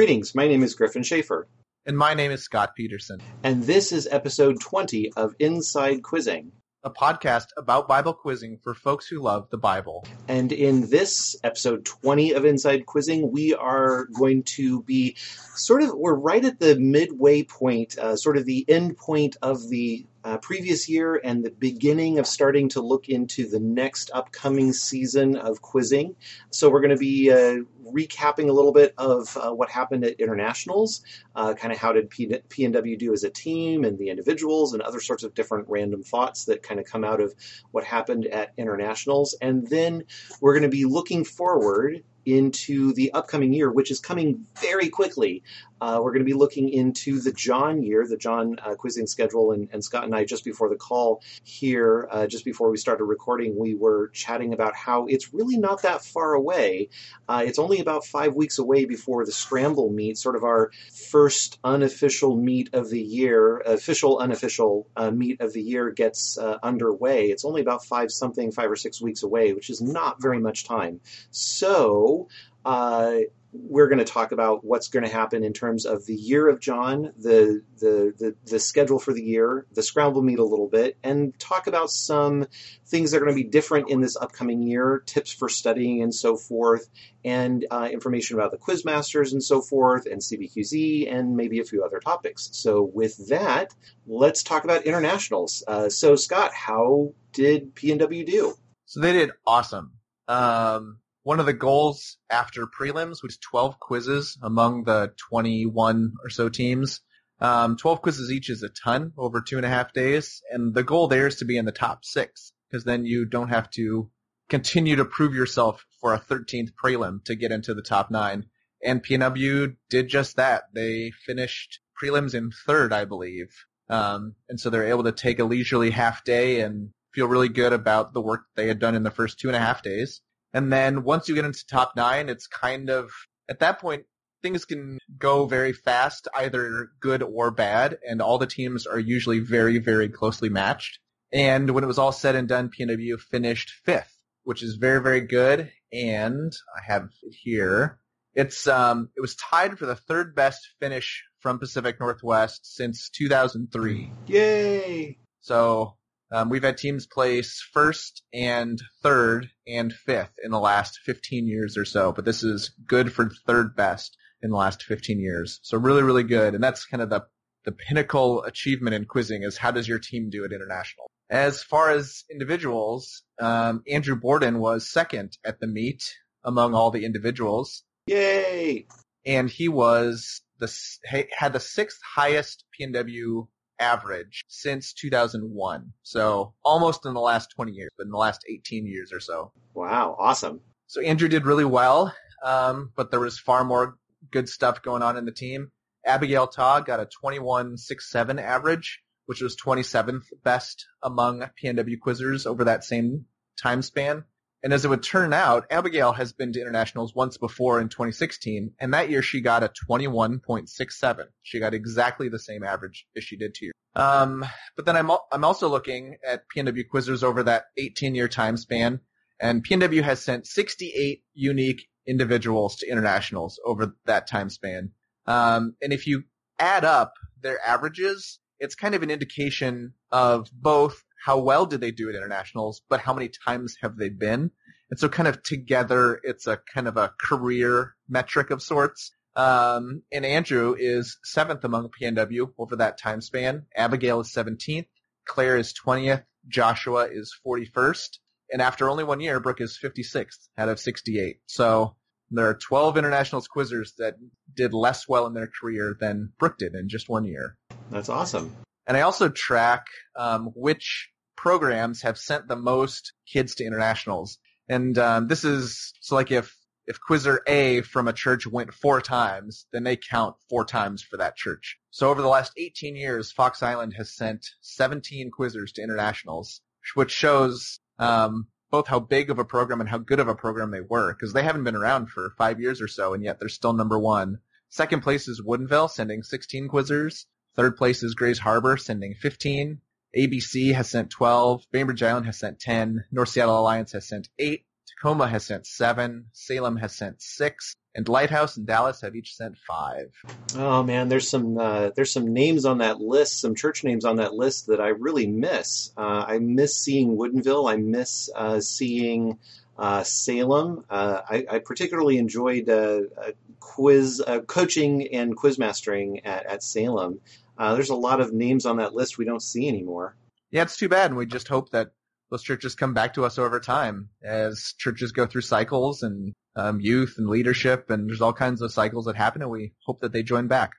Greetings, my name is Griffin Schaefer, And my name is Scott Peterson, and this is episode 20 of Inside Quizzing. a podcast about Bible quizzing for folks who love the Bible. And in this episode 20 of Inside Quizzing, we are going to be sort of, we're right at the midway point, uh, sort of the end point of the uh, previous year and the beginning of starting to look into the next upcoming season of quizzing. So we're going to be uh, recapping a little bit of uh, what happened at internationals, uh, kind of how did P- PNW do as a team and the individuals and other sorts of different random thoughts that kind of come out of what happened at internationals. And then we're going to be looking forward into the upcoming year, which is coming very quickly. Uh, we're going to be looking into the John year, the John uh, quizzing schedule, and, and Scott and I, just before the call here, uh, just before we started recording, we were chatting about how it's really not that far away. Uh, it's only about five weeks away before the Scramble meet, sort of our first unofficial meet of the year, official, unofficial uh, meet of the year gets uh, underway. It's only about five something, five or six weeks away, which is not very much time. So, uh, we're going to talk about what's going to happen in terms of the year of John, the, the the the schedule for the year, the scramble meet a little bit, and talk about some things that are going to be different in this upcoming year, tips for studying and so forth, and uh, information about the quizmasters and so forth, and CBQZ, and maybe a few other topics. So with that, let's talk about internationals. Uh, so Scott, how did PNW do? So they did awesome. Um, one of the goals after prelims was 12 quizzes among the 21 or so teams. Um, 12 quizzes each is a ton over two and a half days, and the goal there is to be in the top six, because then you don't have to continue to prove yourself for a 13th prelim to get into the top nine. And PNW did just that. They finished prelims in third, I believe. Um, and so they're able to take a leisurely half day and feel really good about the work they had done in the first two and a half days. And then once you get into top nine, it's kind of, at that point, things can go very fast, either good or bad, and all the teams are usually very, very closely matched. And when it was all said and done, PNW finished fifth, which is very, very good. And I have it here. It's, um, it was tied for the third best finish from Pacific Northwest since 2003. Yay! So um, we've had teams place first and third and fifth in the last 15 years or so, but this is good for third best in the last 15 years. So really, really good. And that's kind of the, the pinnacle achievement in quizzing is how does your team do at international? As far as individuals, um, Andrew Borden was second at the meet among all the individuals, Yay! and he was the had the sixth highest PNW average since 2001. So almost in the last 20 years, but in the last 18 years or so. Wow, awesome. So Andrew did really well, um, but there was far more good stuff going on in the team. Abigail Taw got a 21.67 average, which was 27th best among PNW quizzers over that same time span. And as it would turn out, Abigail has been to internationals once before in 2016, and that year she got a 21.67. She got exactly the same average as she did two years. Um, but then I'm I'm also looking at PNW quizzers over that 18 year time span, and PNW has sent 68 unique individuals to internationals over that time span. Um, and if you add up their averages, it's kind of an indication of both how well did they do at internationals, but how many times have they been? And so kind of together, it's a kind of a career metric of sorts. Um, and Andrew is seventh among PNW over that time span. Abigail is 17th. Claire is 20th. Joshua is 41st. And after only one year, Brooke is 56th out of 68. So there are 12 internationals quizzers that did less well in their career than Brooke did in just one year. That's awesome. And I also track um, which programs have sent the most kids to internationals. And um, this is so like if if quizzer A from a church went four times, then they count four times for that church. So over the last 18 years, Fox Island has sent 17 quizzers to internationals, which shows um, both how big of a program and how good of a program they were, because they haven't been around for five years or so, and yet they're still number one. Second place is Woodinville, sending 16 quizzers. Third place is Grays Harbor, sending 15. ABC has sent 12. Bainbridge Island has sent 10. North Seattle Alliance has sent 8. Tacoma has sent 7. Salem has sent 6. And Lighthouse and Dallas have each sent five. Oh man, there's some uh, there's some names on that list, some church names on that list that I really miss. Uh, I miss seeing Woodinville. I miss uh, seeing uh, Salem. Uh, I, I, particularly enjoyed uh, quiz coaching and quiz mastering at, at Salem. there's a lot of names on that list we don't see anymore. Yeah, it's too bad, and we just hope that those churches come back to us over time as churches go through cycles and um, youth and leadership, and there's all kinds of cycles that happen, and we hope that they join back.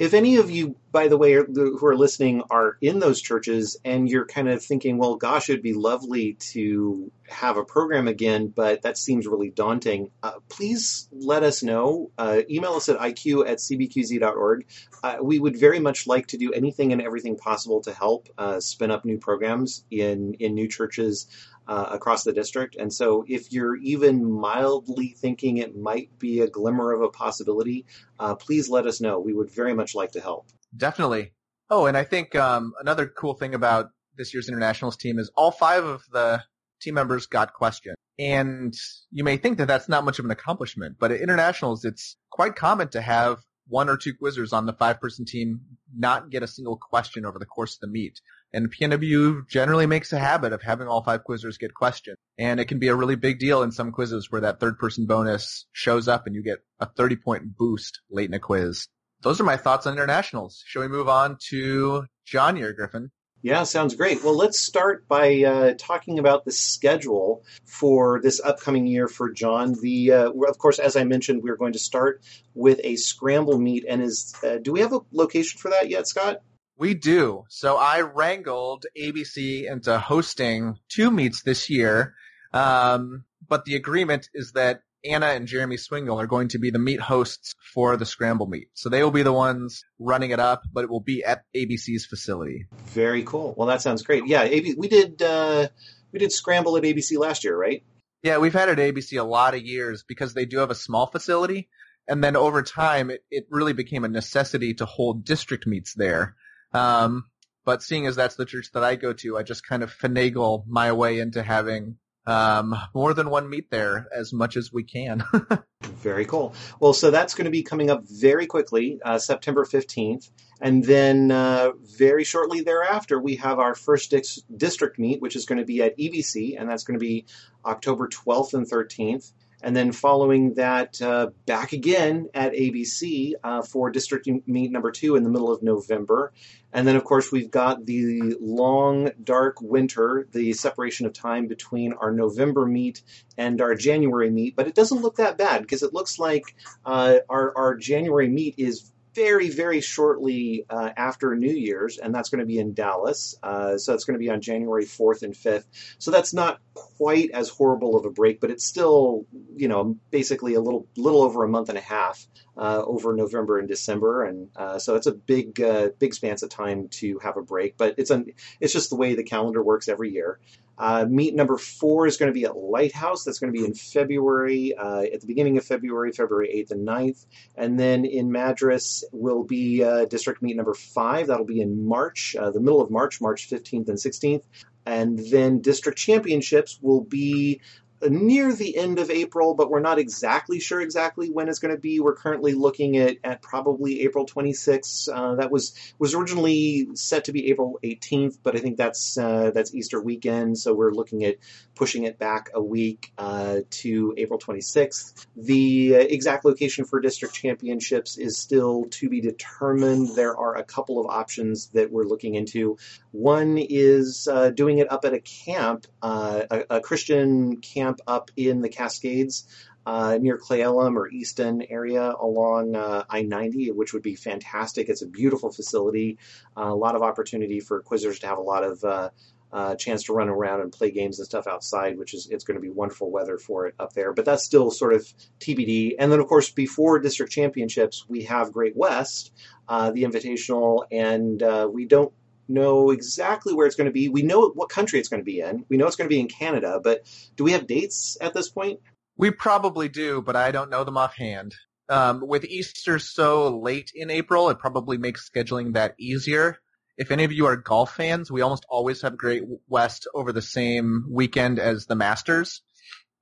If any of you, by the way, who are listening are in those churches and you're kind of thinking, well, gosh, it'd be lovely to have a program again, but that seems really daunting, uh, please let us know. Uh, email us at iq at cbqz.org. Uh, we would very much like to do anything and everything possible to help uh, spin up new programs in, in new churches uh, across the district. And so, if you're even mildly thinking it might be a glimmer of a possibility, uh, please let us know. We would very much like to help. Definitely. Oh, and I think um, another cool thing about this year's internationals team is all five of the team members got questioned. And you may think that that's not much of an accomplishment, but at internationals, it's quite common to have one or two quizzers on the five person team not get a single question over the course of the meet. And PNW generally makes a habit of having all five quizzers get questioned. And it can be a really big deal in some quizzes where that third person bonus shows up and you get a 30 point boost late in a quiz. Those are my thoughts on internationals. Shall we move on to John here, Griffin? Yeah, sounds great. Well, let's start by uh, talking about the schedule for this upcoming year for John. The uh, of course, as I mentioned, we're going to start with a scramble meet. And is uh, do we have a location for that yet, Scott? We do. So I wrangled ABC into hosting two meets this year, um, but the agreement is that Anna and Jeremy Swingle are going to be the meet hosts for the Scramble meet. So they will be the ones running it up, but it will be at ABC's facility. Very cool. Well, that sounds great. Yeah, AB, we did uh, we did Scramble at ABC last year, right? Yeah, we've had it at ABC a lot of years because they do have a small facility, and then over time, it, it really became a necessity to hold district meets there. Um, but seeing as that's the church that I go to, I just kind of finagle my way into having um, more than one meet there as much as we can. very cool. Well, so that's going to be coming up very quickly, uh, September 15th. And then uh, very shortly thereafter, we have our first district meet, which is going to be at EBC, and that's going to be October 12th and 13th and then following that uh, back again at ABC uh, for district meet number two in the middle of November. And then, of course, we've got the long, dark winter, the separation of time between our November meet and our January meet. But it doesn't look that bad because it looks like uh, our, our January meet is very, very shortly uh, after New Year's, and that's going to be in Dallas. Uh, so it's going to be on January 4th and 5th. So that's not quite as horrible of a break, but it's still, you know, basically a little, little over a month and a half uh, over November and December, and uh, so it's a big, uh, big span of time to have a break. But it's an, it's just the way the calendar works every year. Uh, meet number four is going to be at Lighthouse. That's going to be in February, uh, at the beginning of February, February 8th and 9th. And then in Madras will be uh, district meet number five. That'll be in March, the middle of March, March 15th and 16th. And then district championships will be near the end of April, but we're not exactly sure exactly when it's going to be. We're currently looking at, at probably April 26th. Uh, that was was originally set to be April 18th, but I think that's uh, that's Easter weekend, so we're looking at pushing it back a week uh, to April 26th. The exact location for district championships is still to be determined. There are a couple of options that we're looking into. One is uh, doing it up at a camp, uh, a, a Christian camp up in the Cascades. Uh, near Cle Elum or Easton area along uh, I-90, which would be fantastic. It's a beautiful facility, uh, a lot of opportunity for quizzers to have a lot of uh, uh, chance to run around and play games and stuff outside, which is it's going to be wonderful weather for it up there. But that's still sort of TBD. And then of course before district championships, we have Great West, uh, the Invitational, and we don't know exactly where it's going to be. We know what country it's going to be in. We know it's going to be in Canada, but do we have dates at this point? We probably do, but I don't know them offhand. Um, with Easter so late in April, it probably makes scheduling that easier. If any of you are golf fans, we almost always have Great West over the same weekend as the Masters.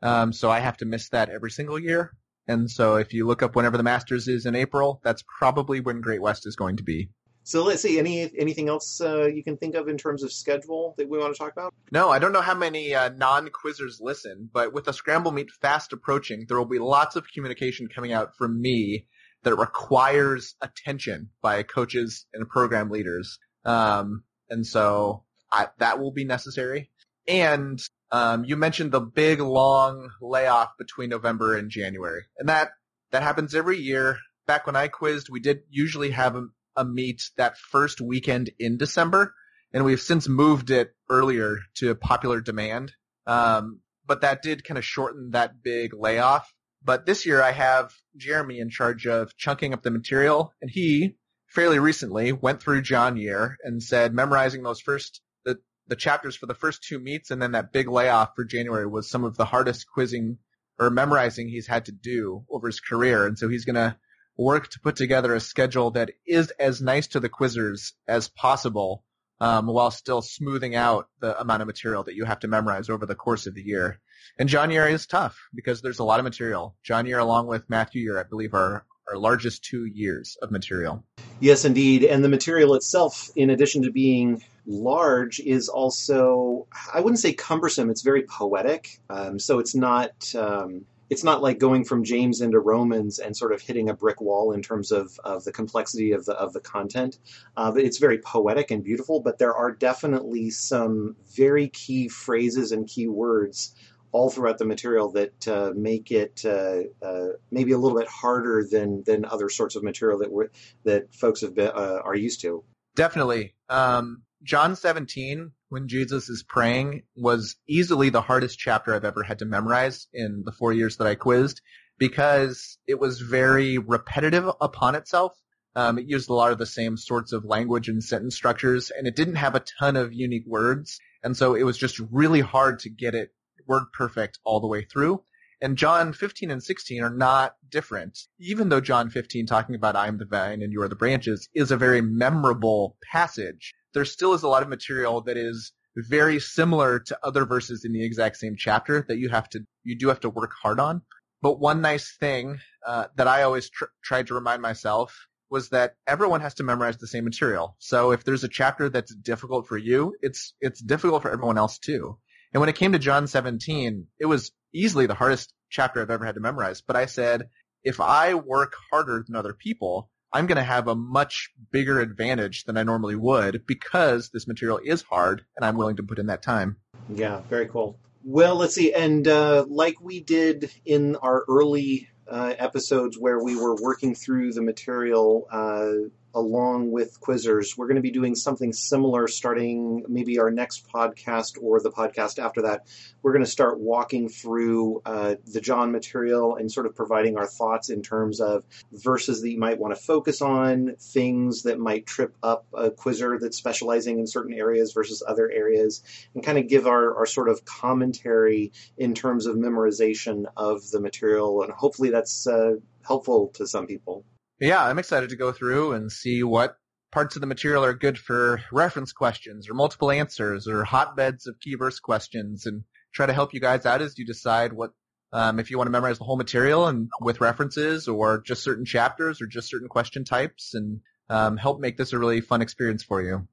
Um, so I have to miss that every single year. And so if you look up whenever the Masters is in April, that's probably when Great West is going to be. So let's see. Any anything else uh, you can think of in terms of schedule that we want to talk about? No, I don't know how many uh, non-quizzers listen, but with the Scramble Meet fast approaching, there will be lots of communication coming out from me that requires attention by coaches and program leaders. Um, and so I, that will be necessary. And um, you mentioned the big long layoff between November and January, and that that happens every year. Back when I quizzed, we did usually have a, a meet that first weekend in December, and we've since moved it earlier to popular demand. Um, but that did kind of shorten that big layoff. But this year I have Jeremy in charge of chunking up the material, and he fairly recently went through John Year and said memorizing those first the the chapters for the first two meets and then that big layoff for January was some of the hardest quizzing or memorizing he's had to do over his career, and so he's gonna work to put together a schedule that is as nice to the quizzers as possible, um, while still smoothing out the amount of material that you have to memorize over the course of the year. And John Year is tough because there's a lot of material. John Year, along with Matthew Year, I believe, are our largest two years of material. Yes, indeed. And the material itself, in addition to being large, is also, I wouldn't say cumbersome, it's very poetic. Um, so it's not. Um, it's not like going from James into Romans and sort of hitting a brick wall in terms of, of the complexity of the of the content. Uh, it's very poetic and beautiful, but there are definitely some very key phrases and key words all throughout the material that uh, make it uh, uh, maybe a little bit harder than than other sorts of material that we that folks have been, uh, are used to. Definitely. Um, John 17, when Jesus is praying, was easily the hardest chapter I've ever had to memorize in the four years that I quizzed because it was very repetitive upon itself. Um, it used a lot of the same sorts of language and sentence structures, and it didn't have a ton of unique words. And so it was just really hard to get it word perfect all the way through. And John 15 and 16 are not different. Even though John 15 talking about I am the vine and you are the branches is a very memorable passage, there still is a lot of material that is very similar to other verses in the exact same chapter that you have to, you do have to work hard on. But one nice thing uh, that I always tr- tried to remind myself was that everyone has to memorize the same material. So if there's a chapter that's difficult for you, it's it's difficult for everyone else too. And when it came to John 17, it was easily the hardest chapter I've ever had to memorize. But I said, if I work harder than other people, I'm going to have a much bigger advantage than I normally would because this material is hard and I'm willing to put in that time. Yeah, very cool. Well, let's see. And uh, like we did in our early uh, episodes where we were working through the material uh, along with quizzers. We're going to be doing something similar starting maybe our next podcast or the podcast after that. We're going to start walking through uh, the John material and sort of providing our thoughts in terms of verses that you might want to focus on, things that might trip up a quizzer that's specializing in certain areas versus other areas, and kind of give our, our sort of commentary in terms of memorization of the material. And hopefully that's uh, helpful to some people. Yeah, I'm excited to go through and see what parts of the material are good for reference questions or multiple answers or hotbeds of key verse questions and try to help you guys out as you decide what um, if you want to memorize the whole material and with references or just certain chapters or just certain question types and um, help make this a really fun experience for you.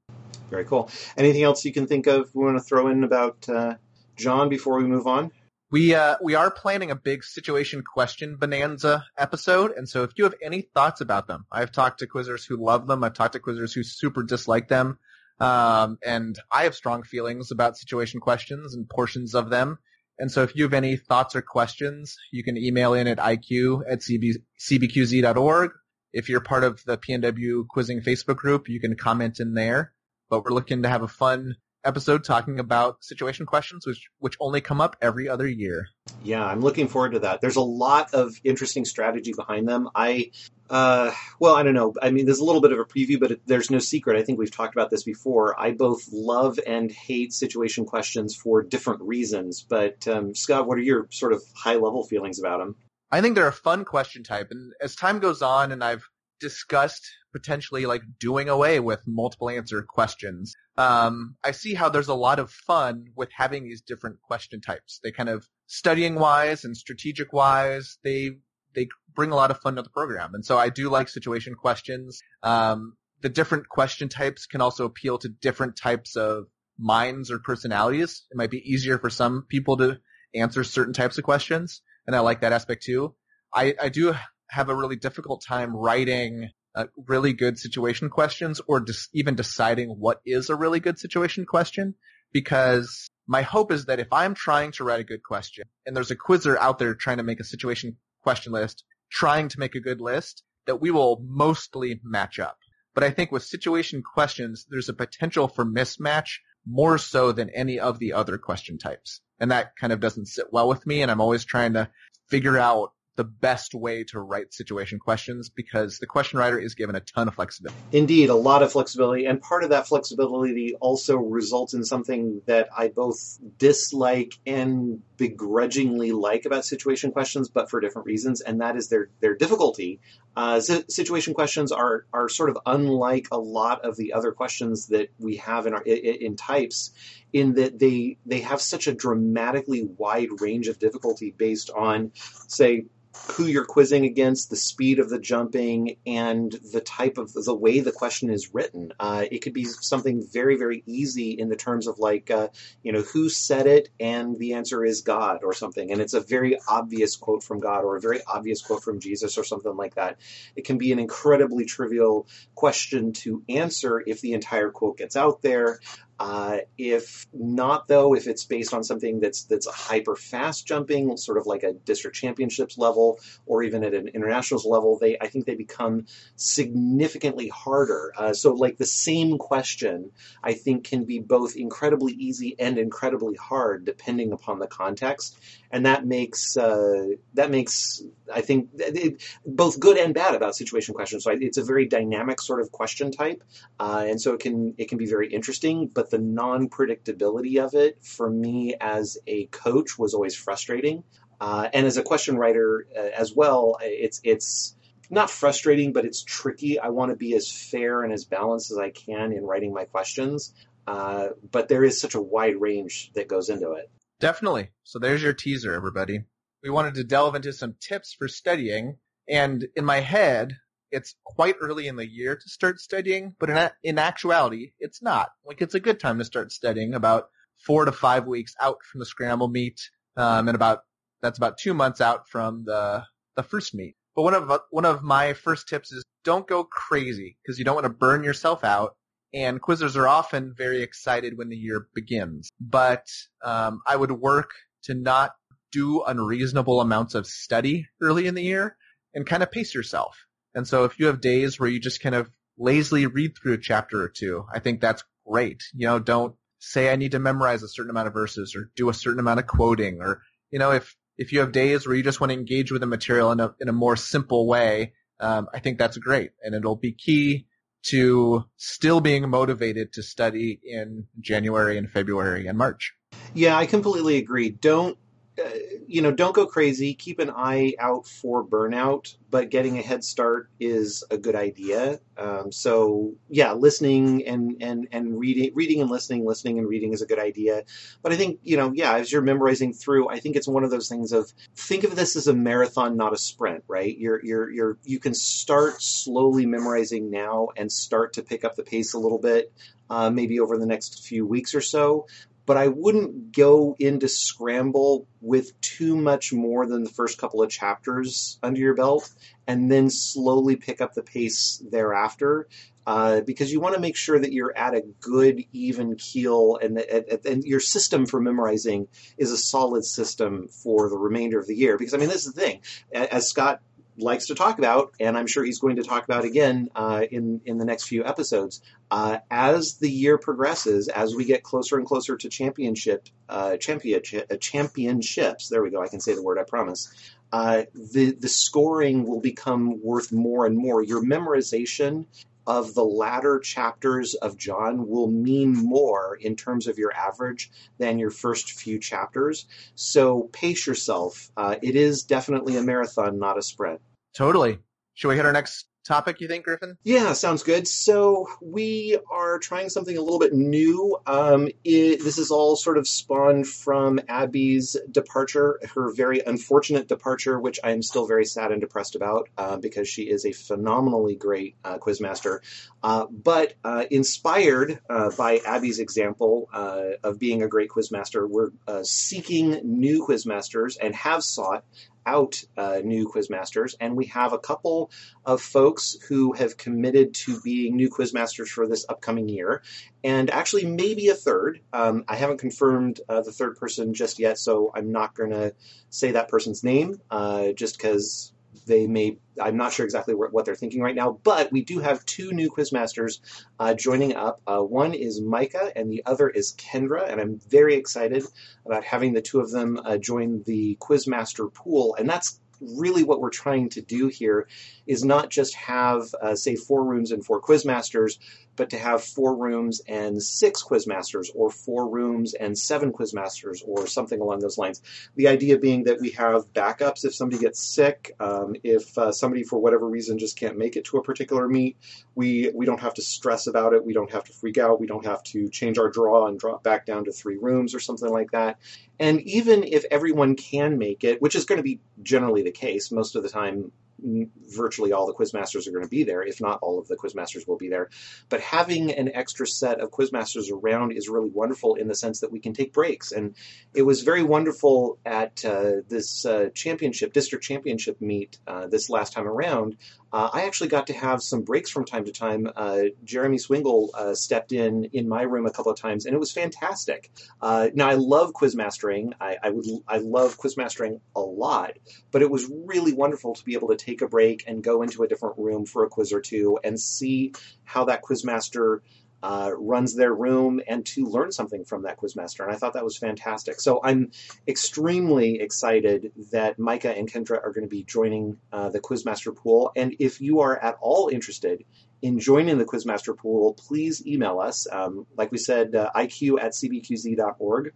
Very cool. Anything else you can think of we want to throw in about uh, John before we move on? We uh, we are planning a big situation question bonanza episode, and so if you have any thoughts about them, I've talked to quizzers who love them. I've talked to quizzers who super dislike them, um, and I have strong feelings about situation questions and portions of them. And so if you have any thoughts or questions, you can email in at iq at cb, cbqz.org. If you're part of the PNW quizzing Facebook group, you can comment in there. But we're looking to have a fun episode talking about situation questions, which which only come up every other year. Yeah, I'm looking forward to that. There's a lot of interesting strategy behind them. I, uh, well, I don't know. I mean, there's a little bit of a preview, but it, there's no secret. I think we've talked about this before. I both love and hate situation questions for different reasons. But um, Scott, what are your sort of high level feelings about them? I think they're a fun question type, and as time goes on, and I've discussed potentially like doing away with multiple answer questions. Um, I see how there's a lot of fun with having these different question types. They kind of studying wise and strategic wise, they they bring a lot of fun to the program. And so I do like situation questions. Um, the different question types can also appeal to different types of minds or personalities. It might be easier for some people to answer certain types of questions, and I like that aspect too. I, I do have a really difficult time writing uh, really good situation questions or dis- even deciding what is a really good situation question because my hope is that if I'm trying to write a good question and there's a quizzer out there trying to make a situation question list, trying to make a good list, that we will mostly match up. But I think with situation questions, there's a potential for mismatch more so than any of the other question types. And that kind of doesn't sit well with me. And I'm always trying to figure out the best way to write situation questions because the question writer is given a ton of flexibility. Indeed, a lot of flexibility. And part of that flexibility also results in something that I both dislike and begrudgingly like about situation questions, but for different reasons, and that is their, their difficulty. Uh, situation questions are, are sort of unlike a lot of the other questions that we have in our in, types in that they they have such a dramatically wide range of difficulty based on say who you're quizzing against, the speed of the jumping, and the type of the way the question is written. Uh, it could be something very, very easy in the terms of like, uh, you know, who said it, and the answer is God or something, and it's a very obvious quote from God or a very obvious quote from Jesus or something like that. It can be an incredibly trivial question to answer if the entire quote gets out there. Uh, if not, though, if it's based on something that's that's hyper fast jumping, sort of like a district championships level, or even at an internationals level, they I think they become significantly harder. Uh, so, like the same question, I think can be both incredibly easy and incredibly hard depending upon the context, and that makes uh, that makes I think it, both good and bad about situation questions. So it's a very dynamic sort of question type, uh, and so it can it can be very interesting, but but the non predictability of it for me as a coach was always frustrating. Uh, and as a question writer uh, as well, it's it's not frustrating, but it's tricky. I want to be as fair and as balanced as I can in writing my questions. Uh, but there is such a wide range that goes into it. Definitely. So there's your teaser, everybody. We wanted to delve into some tips for studying. And in my head, it's quite early in the year to start studying, but in, in actuality, it's not. Like it's a good time to start studying about four to five weeks out from the scramble meet, um, and about that's about two months out from the the first meet. But one of one of my first tips is don't go crazy because you don't want to burn yourself out. And quizzers are often very excited when the year begins. But um, I would work to not do unreasonable amounts of study early in the year and kind of pace yourself. And so if you have days where you just kind of lazily read through a chapter or two, I think that's great. You know, don't say I need to memorize a certain amount of verses or do a certain amount of quoting or, you know, if, if you have days where you just want to engage with the material in a, in a more simple way, um, I think that's great. And it'll be key to still being motivated to study in January and February and March. Yeah, I completely agree. Don't uh, you know, don't go crazy. Keep an eye out for burnout, but getting a head start is a good idea. Um, so yeah, listening and and and reading, reading and listening, listening and reading is a good idea. But I think you know, yeah, as you're memorizing through, I think it's one of those things of think of this as a marathon, not a sprint. Right? You're you're you're you can start slowly memorizing now and start to pick up the pace a little bit. Uh, maybe over the next few weeks or so but I wouldn't go into Scramble with too much more than the first couple of chapters under your belt and then slowly pick up the pace thereafter. Uh, because you want to make sure that you're at a good, even keel, and, that, and your system for memorizing is a solid system for the remainder of the year. Because I mean, this is the thing. As Scott likes to talk about, and I'm sure he's going to talk about again uh, in in the next few episodes. Uh, as the year progresses, as we get closer and closer to championship, uh, championship uh, championships. There we go. I can say the word. I promise. Uh, the the scoring will become worth more and more. Your memorization of the latter chapters of John will mean more in terms of your average than your first few chapters. So pace yourself. Uh, it is definitely a marathon, not a sprint. Totally. Should we hit our next topic, you think, Griffin? Yeah, sounds good. So we are trying something a little bit new. Um, it, this is all sort of spawned from Abby's departure, her very unfortunate departure, which I am still very sad and depressed about uh, because she is a phenomenally great uh, quizmaster. Uh, but uh, inspired uh, by Abby's example uh, of being a great quizmaster, we're seeking new quizmasters and have sought out uh, new quizmasters, and we have a couple of folks who have committed to being new quizmasters for this upcoming year, and actually maybe a third. Um, I haven't confirmed uh, the third person just yet, so I'm not going to say that person's name uh, just because they may i'm not sure exactly what they're thinking right now but we do have two new quizmasters uh, joining up. Uh, one is micah and the other is kendra and i'm very excited about having the two of them uh, join the quizmaster pool. And that's really what we're trying to do here is not just have, uh, say, four rooms and four quizmasters, but to have four rooms and six quizmasters, or four rooms and seven quizmasters, or something along those lines. The idea being that we have backups if somebody gets sick, um, if uh, somebody for whatever reason just can't make it to a particular meet, we we don't have to stress about it. We don't have to freak out. We don't have to change our draw and drop back down to three rooms or something like that. And even if everyone can make it, which is going to be generally the case, most of the time virtually all the quizmasters are going to be there, if not all of the quizmasters will be there. But having an extra set of quizmasters around is really wonderful in the sense that we can take breaks. And it was very wonderful at uh, this uh, championship, district championship meet uh, this last time around uh, I actually got to have some breaks from time to time. Uh, Jeremy Swingle uh, stepped in in my room a couple of times, and it was fantastic. Uh, now I love quizmastering. I, I would I love quizmastering a lot, but it was really wonderful to be able to take a break and go into a different room for a quiz or two and see how that quizmaster uh, runs their room and to learn something from that quizmaster. And I thought that was fantastic. So I'm extremely excited that Micah and Kendra are going to be joining uh, the quizmaster pool. And if you are at all interested in joining the quizmaster pool, please email us. Um, like we said, uh, iq at cbqz.org.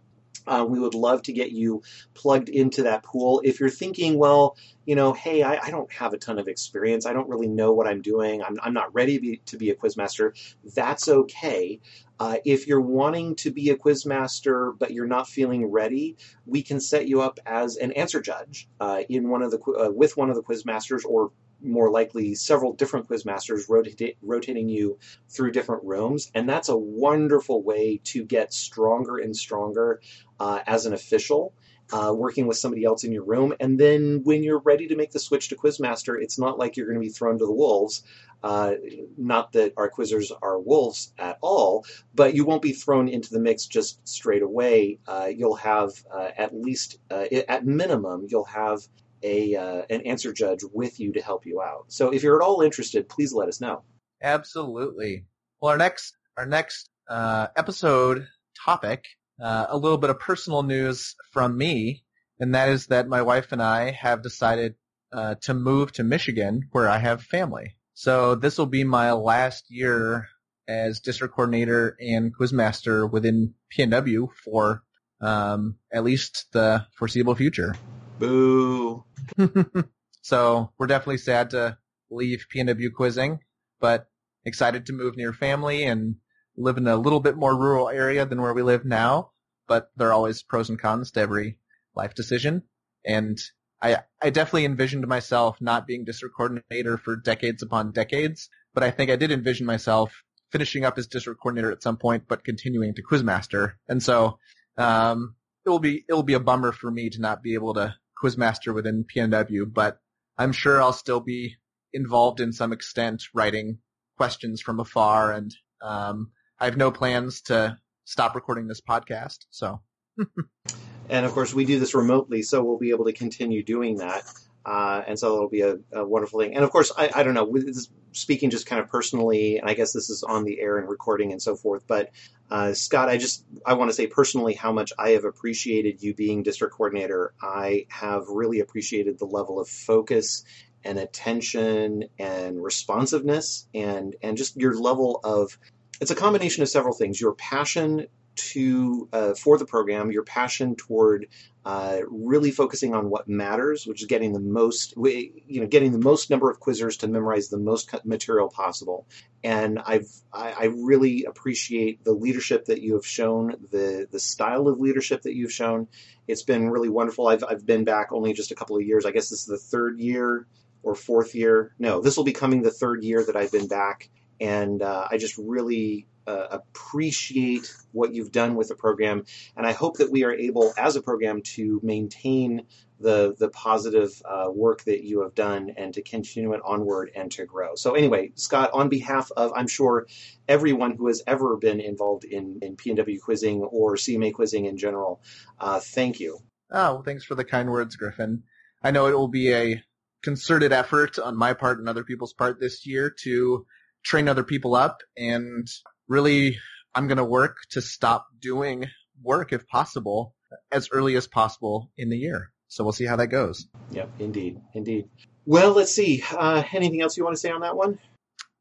Uh, we would love to get you plugged into that pool. If you're thinking, well, you know, hey, I, I, don't have a ton of experience. I don't really know what I'm doing. I'm, I'm not ready to be, to be a quizmaster. That's okay. Uh, if you're wanting to be a quizmaster but you're not feeling ready, we can set you up as an answer judge uh, in one of the uh, with one of the quizmasters or more likely several different quizmasters rota- rotating you through different rooms. And that's a wonderful way to get stronger and stronger uh, as an official. Uh, working with somebody else in your room. And then when you're ready to make the switch to Quizmaster, it's not like you're going to be thrown to the wolves. Uh, not that our quizzers are wolves at all, but you won't be thrown into the mix just straight away. Uh, you'll have uh, at least, uh, at minimum, you'll have a uh, an answer judge with you to help you out. So if you're at all interested, please let us know. Absolutely. Well, our next our next uh, episode topic, uh, a little bit of personal news from me, and that is that my wife and I have decided uh, to move to Michigan, where I have family. So this will be my last year as district coordinator and quizmaster within PNW for um, at least the foreseeable future. Boo. so we're definitely sad to leave PNW quizzing, but excited to move near family and live in a little bit more rural area than where we live now. But there are always pros and cons to every life decision. And I, I definitely envisioned myself not being district coordinator for decades upon decades, but I think I did envision myself finishing up as district coordinator at some point, but continuing to quizmaster. And so, um, it will be, it will be a bummer for me to not be able to quizmaster within PNW, but I'm sure I'll still be involved in some extent writing questions from afar and um, I have no plans to stop recording this podcast. So And of course we do this remotely, so we'll be able to continue doing that. Uh, and so it'll be a, a, wonderful thing. And of course, I, I don't know, this, speaking just kind of personally, and I guess this is on the air and recording and so forth, but uh, Scott, I just I want to say personally how much I have appreciated you being district coordinator. I have really appreciated the level of focus and attention and responsiveness and and just your level of it's a combination of several things your passion to uh, for the program, your passion toward uh, really focusing on what matters, which is getting the most, you know, getting the most number of quizzers to memorize the most material possible. And I've, I, really appreciate the leadership that you have shown, the the style of leadership that you've shown. It's been really wonderful. I've I've been back only just a couple of years. I guess this is the third year or fourth year. No, this will be coming the third year that I've been back, and uh, I just really uh, appreciate what you've done with the program, and I hope that we are able, as a program, to maintain the the positive uh, work that you have done and to continue it onward and to grow. So anyway, Scott, on behalf of I'm sure everyone who has ever been involved in in PNW quizzing or CMA quizzing in general, uh, thank you. Oh, well, thanks for the kind words, Griffin. I know it will be a concerted effort on my part and other people's part this year to train other people up and really I'm going to work to stop doing work if possible as early as possible in the year. So we'll see how that goes. Yep, indeed, indeed. Well, let's see. Uh, anything else you want to say on that one?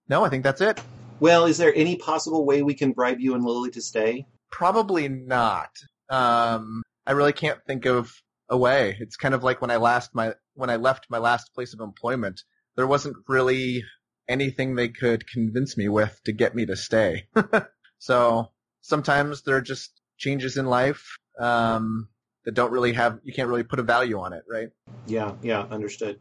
No, I think that's it. Well, is there any possible way we can bribe you and Lily to stay? Probably not. Um, I really can't think of a way. It's kind of like when I last my when I left my last place of employment. There wasn't really anything they could convince me with to get me to stay. so sometimes there are just changes in life um, that don't really have you can't really put a value on it, right? Yeah, yeah, understood.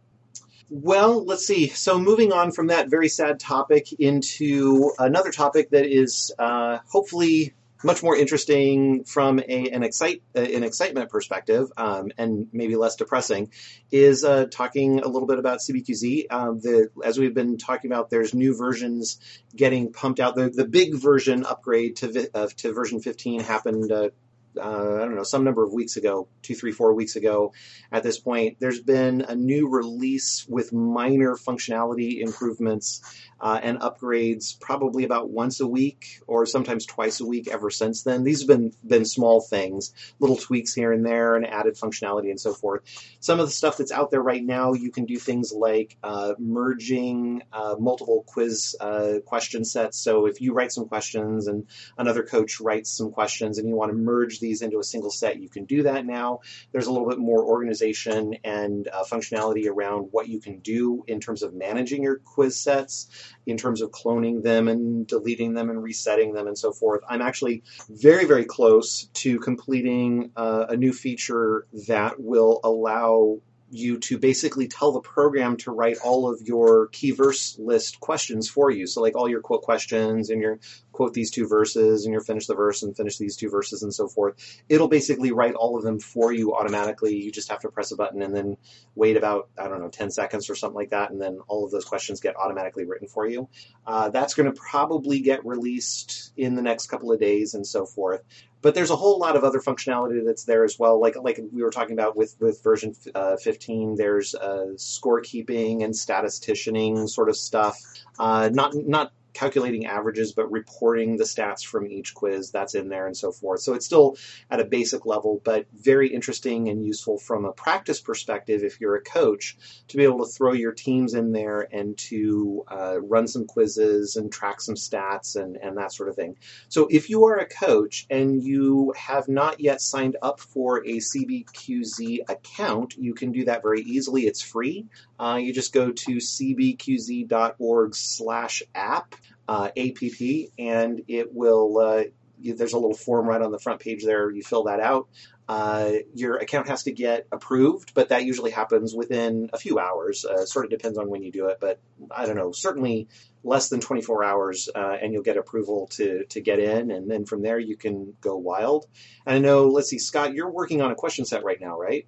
Well, let's see. So moving on from that very sad topic into another topic that is uh, hopefully much more interesting from a, an excite uh, an excitement perspective, um, and maybe less depressing, is uh, talking a little bit about CBQZ. Um, the as we've been talking about, there's new versions getting pumped out. The the big version upgrade to uh, to version 15 happened uh, uh, I don't know, some number of weeks ago, two, three, four weeks ago at this point, there's been a new release with minor functionality improvements uh, and upgrades probably about once a week or sometimes twice a week ever since then. These have been, been small things, little tweaks here and there and added functionality and so forth. Some of the stuff that's out there right now, you can do things like uh, merging uh, multiple quiz uh, question sets. So if you write some questions and another coach writes some questions and you want to merge these into a single set, you can do that now. There's a little bit more organization and uh, functionality around what you can do in terms of managing your quiz sets in terms of cloning them and deleting them and resetting them and so forth. I'm actually very, very close to completing uh, a new feature that will allow you to basically tell the program to write all of your key verse list questions for you. So like all your quote questions and your quote these two verses and you're finish the verse and finish these two verses and so forth. It'll basically write all of them for you automatically. You just have to press a button and then wait about, I don't know, 10 seconds or something like that. And then all of those questions get automatically written for you. Uh, that's going to probably get released in the next couple of days and so forth but there's a whole lot of other functionality that's there as well. Like like we were talking about with with version uh, 15, there's uh, scorekeeping and statisticianing sort of stuff. Uh, not not calculating averages, but reporting the stats from each quiz that's in there and so forth. So it's still at a basic level, but very interesting and useful from a practice perspective if you're a coach to be able to throw your teams in there and to uh, run some quizzes and track some stats and, and that sort of thing. So if you are a coach and you have not yet signed up for a CBQZ account, you can do that very easily. It's free. Uh, you just go to cbqz.org slash app uh, app, and it will. Uh, you, there's a little form right on the front page there. You fill that out. Uh, your account has to get approved, but that usually happens within a few hours. Uh, sort of depends on when you do it, but I don't know. Certainly less than 24 hours, uh, and you'll get approval to to get in, and then from there you can go wild. And I know. Let's see, Scott, you're working on a question set right now, right?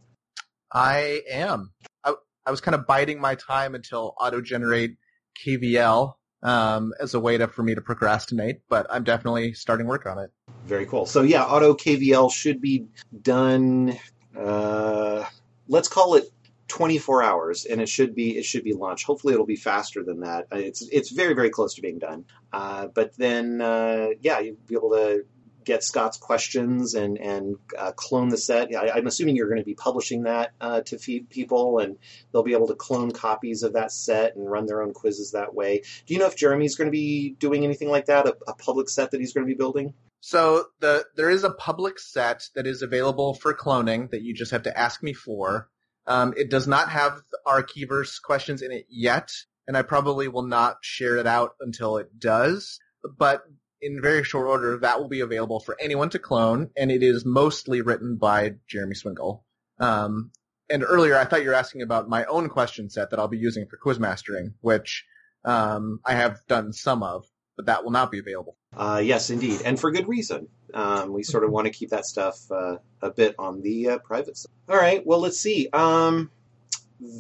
I am. I, I was kind of biding my time until auto generate KVL um, as a way to for me to procrastinate, but I'm definitely starting work on it. Very cool. So yeah, auto KVL should be done. Uh, let's call it 24 hours, and it should be it should be launched. Hopefully, it'll be faster than that. It's it's very very close to being done. Uh, but then uh, yeah, you'll be able to get Scott's questions and and uh, clone the set. I, am assuming you're going to be publishing that uh, to feed people, and they'll be able to clone copies of that set and run their own quizzes that way. Do you know if Jeremy's going to be doing anything like that? A, a public set that he's going to be building? So the there is a public set that is available for cloning that you just have to ask me for. Um, it does not have our Keyverse questions in it yet, and I probably will not share it out until it does. But in very short order, that will be available for anyone to clone, and it is mostly written by Jeremy Swingle. Um, and earlier, I thought you were asking about my own question set that I'll be using for quiz mastering, which um, I have done some of, but that will not be available. Uh, yes, indeed, and for good reason. Um, we sort of want to keep that stuff uh, a bit on the uh, private side. All right, well, let's see. Um,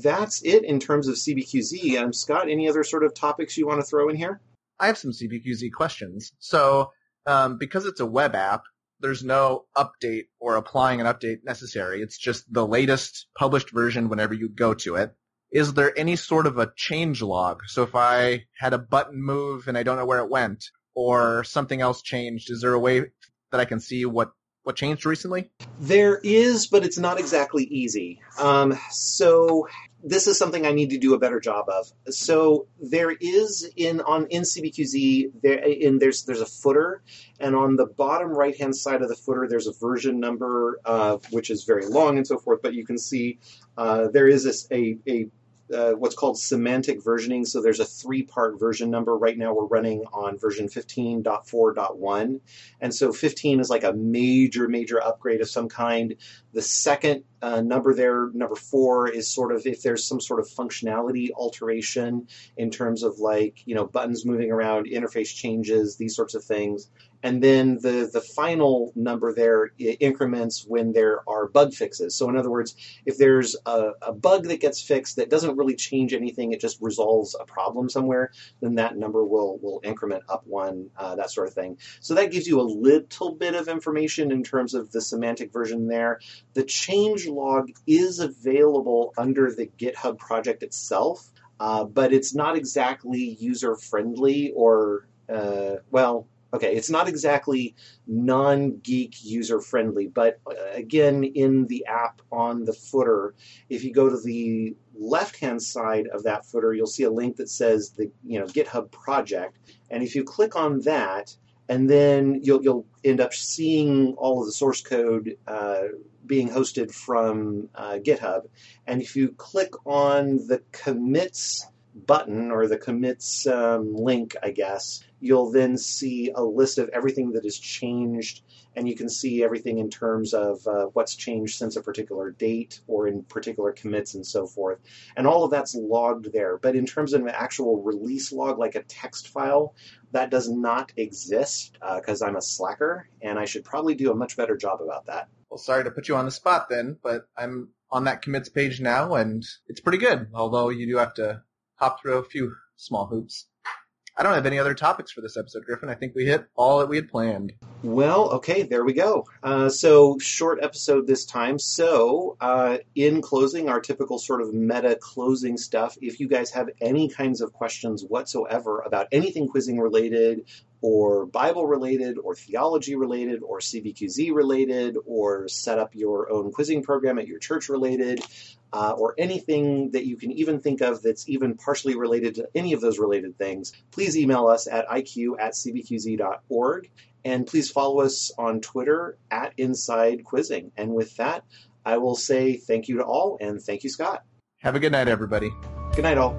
that's it in terms of CBQZ. Um, Scott, any other sort of topics you want to throw in here? I have some CBQZ questions. So, um, because it's a web app, there's no update or applying an update necessary. It's just the latest published version whenever you go to it. Is there any sort of a change log? So if I had a button move and I don't know where it went, or something else changed, is there a way that I can see what what changed recently? There is, but it's not exactly easy. Um, so this is something I need to do a better job of. So there is in on in CBQZ there in there's there's a footer, and on the bottom right hand side of the footer there's a version number uh, which is very long and so forth. But you can see uh, there is this, a a uh, what's called semantic versioning. So there's a three part version number. Right now we're running on version 15.4.1. And so 15 is like a major, major upgrade of some kind. The second uh, number there, number four, is sort of if there's some sort of functionality alteration in terms of like, you know, buttons moving around, interface changes, these sorts of things. And then the, the final number there increments when there are bug fixes. So in other words, if there's a, a bug that gets fixed that doesn't really change anything, it just resolves a problem somewhere, then that number will, will increment up one, uh, that sort of thing. So that gives you a little bit of information in terms of the semantic version there. The change log is available under the GitHub project itself, uh, but it's not exactly user friendly or, uh, well, okay, it's not exactly non geek user friendly, but uh, again, in the app on the footer, if you go to the left hand side of that footer, you'll see a link that says the you know GitHub project, and if you click on that, and then you'll you'll end up seeing all of the source code uh, being hosted from uh, GitHub. And if you click on the commits button or the commits um, link, I guess, you'll then see a list of everything that has changed, and you can see everything in terms of uh, what's changed since a particular date or in particular commits and so forth. And all of that's logged there. But in terms of an actual release log, like a text file, that does not exist because uh, I'm a slacker, and I should probably do a much better job about that. Well, sorry to put you on the spot then, but I'm on that commits page now, and it's pretty good. Although you do have to hop through a few small hoops. I don't have any other topics for this episode, Griffin. I think we hit all that we had planned. Well, okay, there we go. Uh, so, short episode this time. So, uh, in closing, our typical sort of meta closing stuff. If you guys have any kinds of questions whatsoever about anything quizzing related, or Bible related, or theology related, or CBQZ related, or set up your own quizzing program at your church related, uh, or anything that you can even think of that's even partially related to any of those related things, please email us at iq at cbqz.org. And please follow us on Twitter at Inside Quizzing. And with that, I will say thank you to all and thank you, Scott. Have a good night, everybody. Good night, all.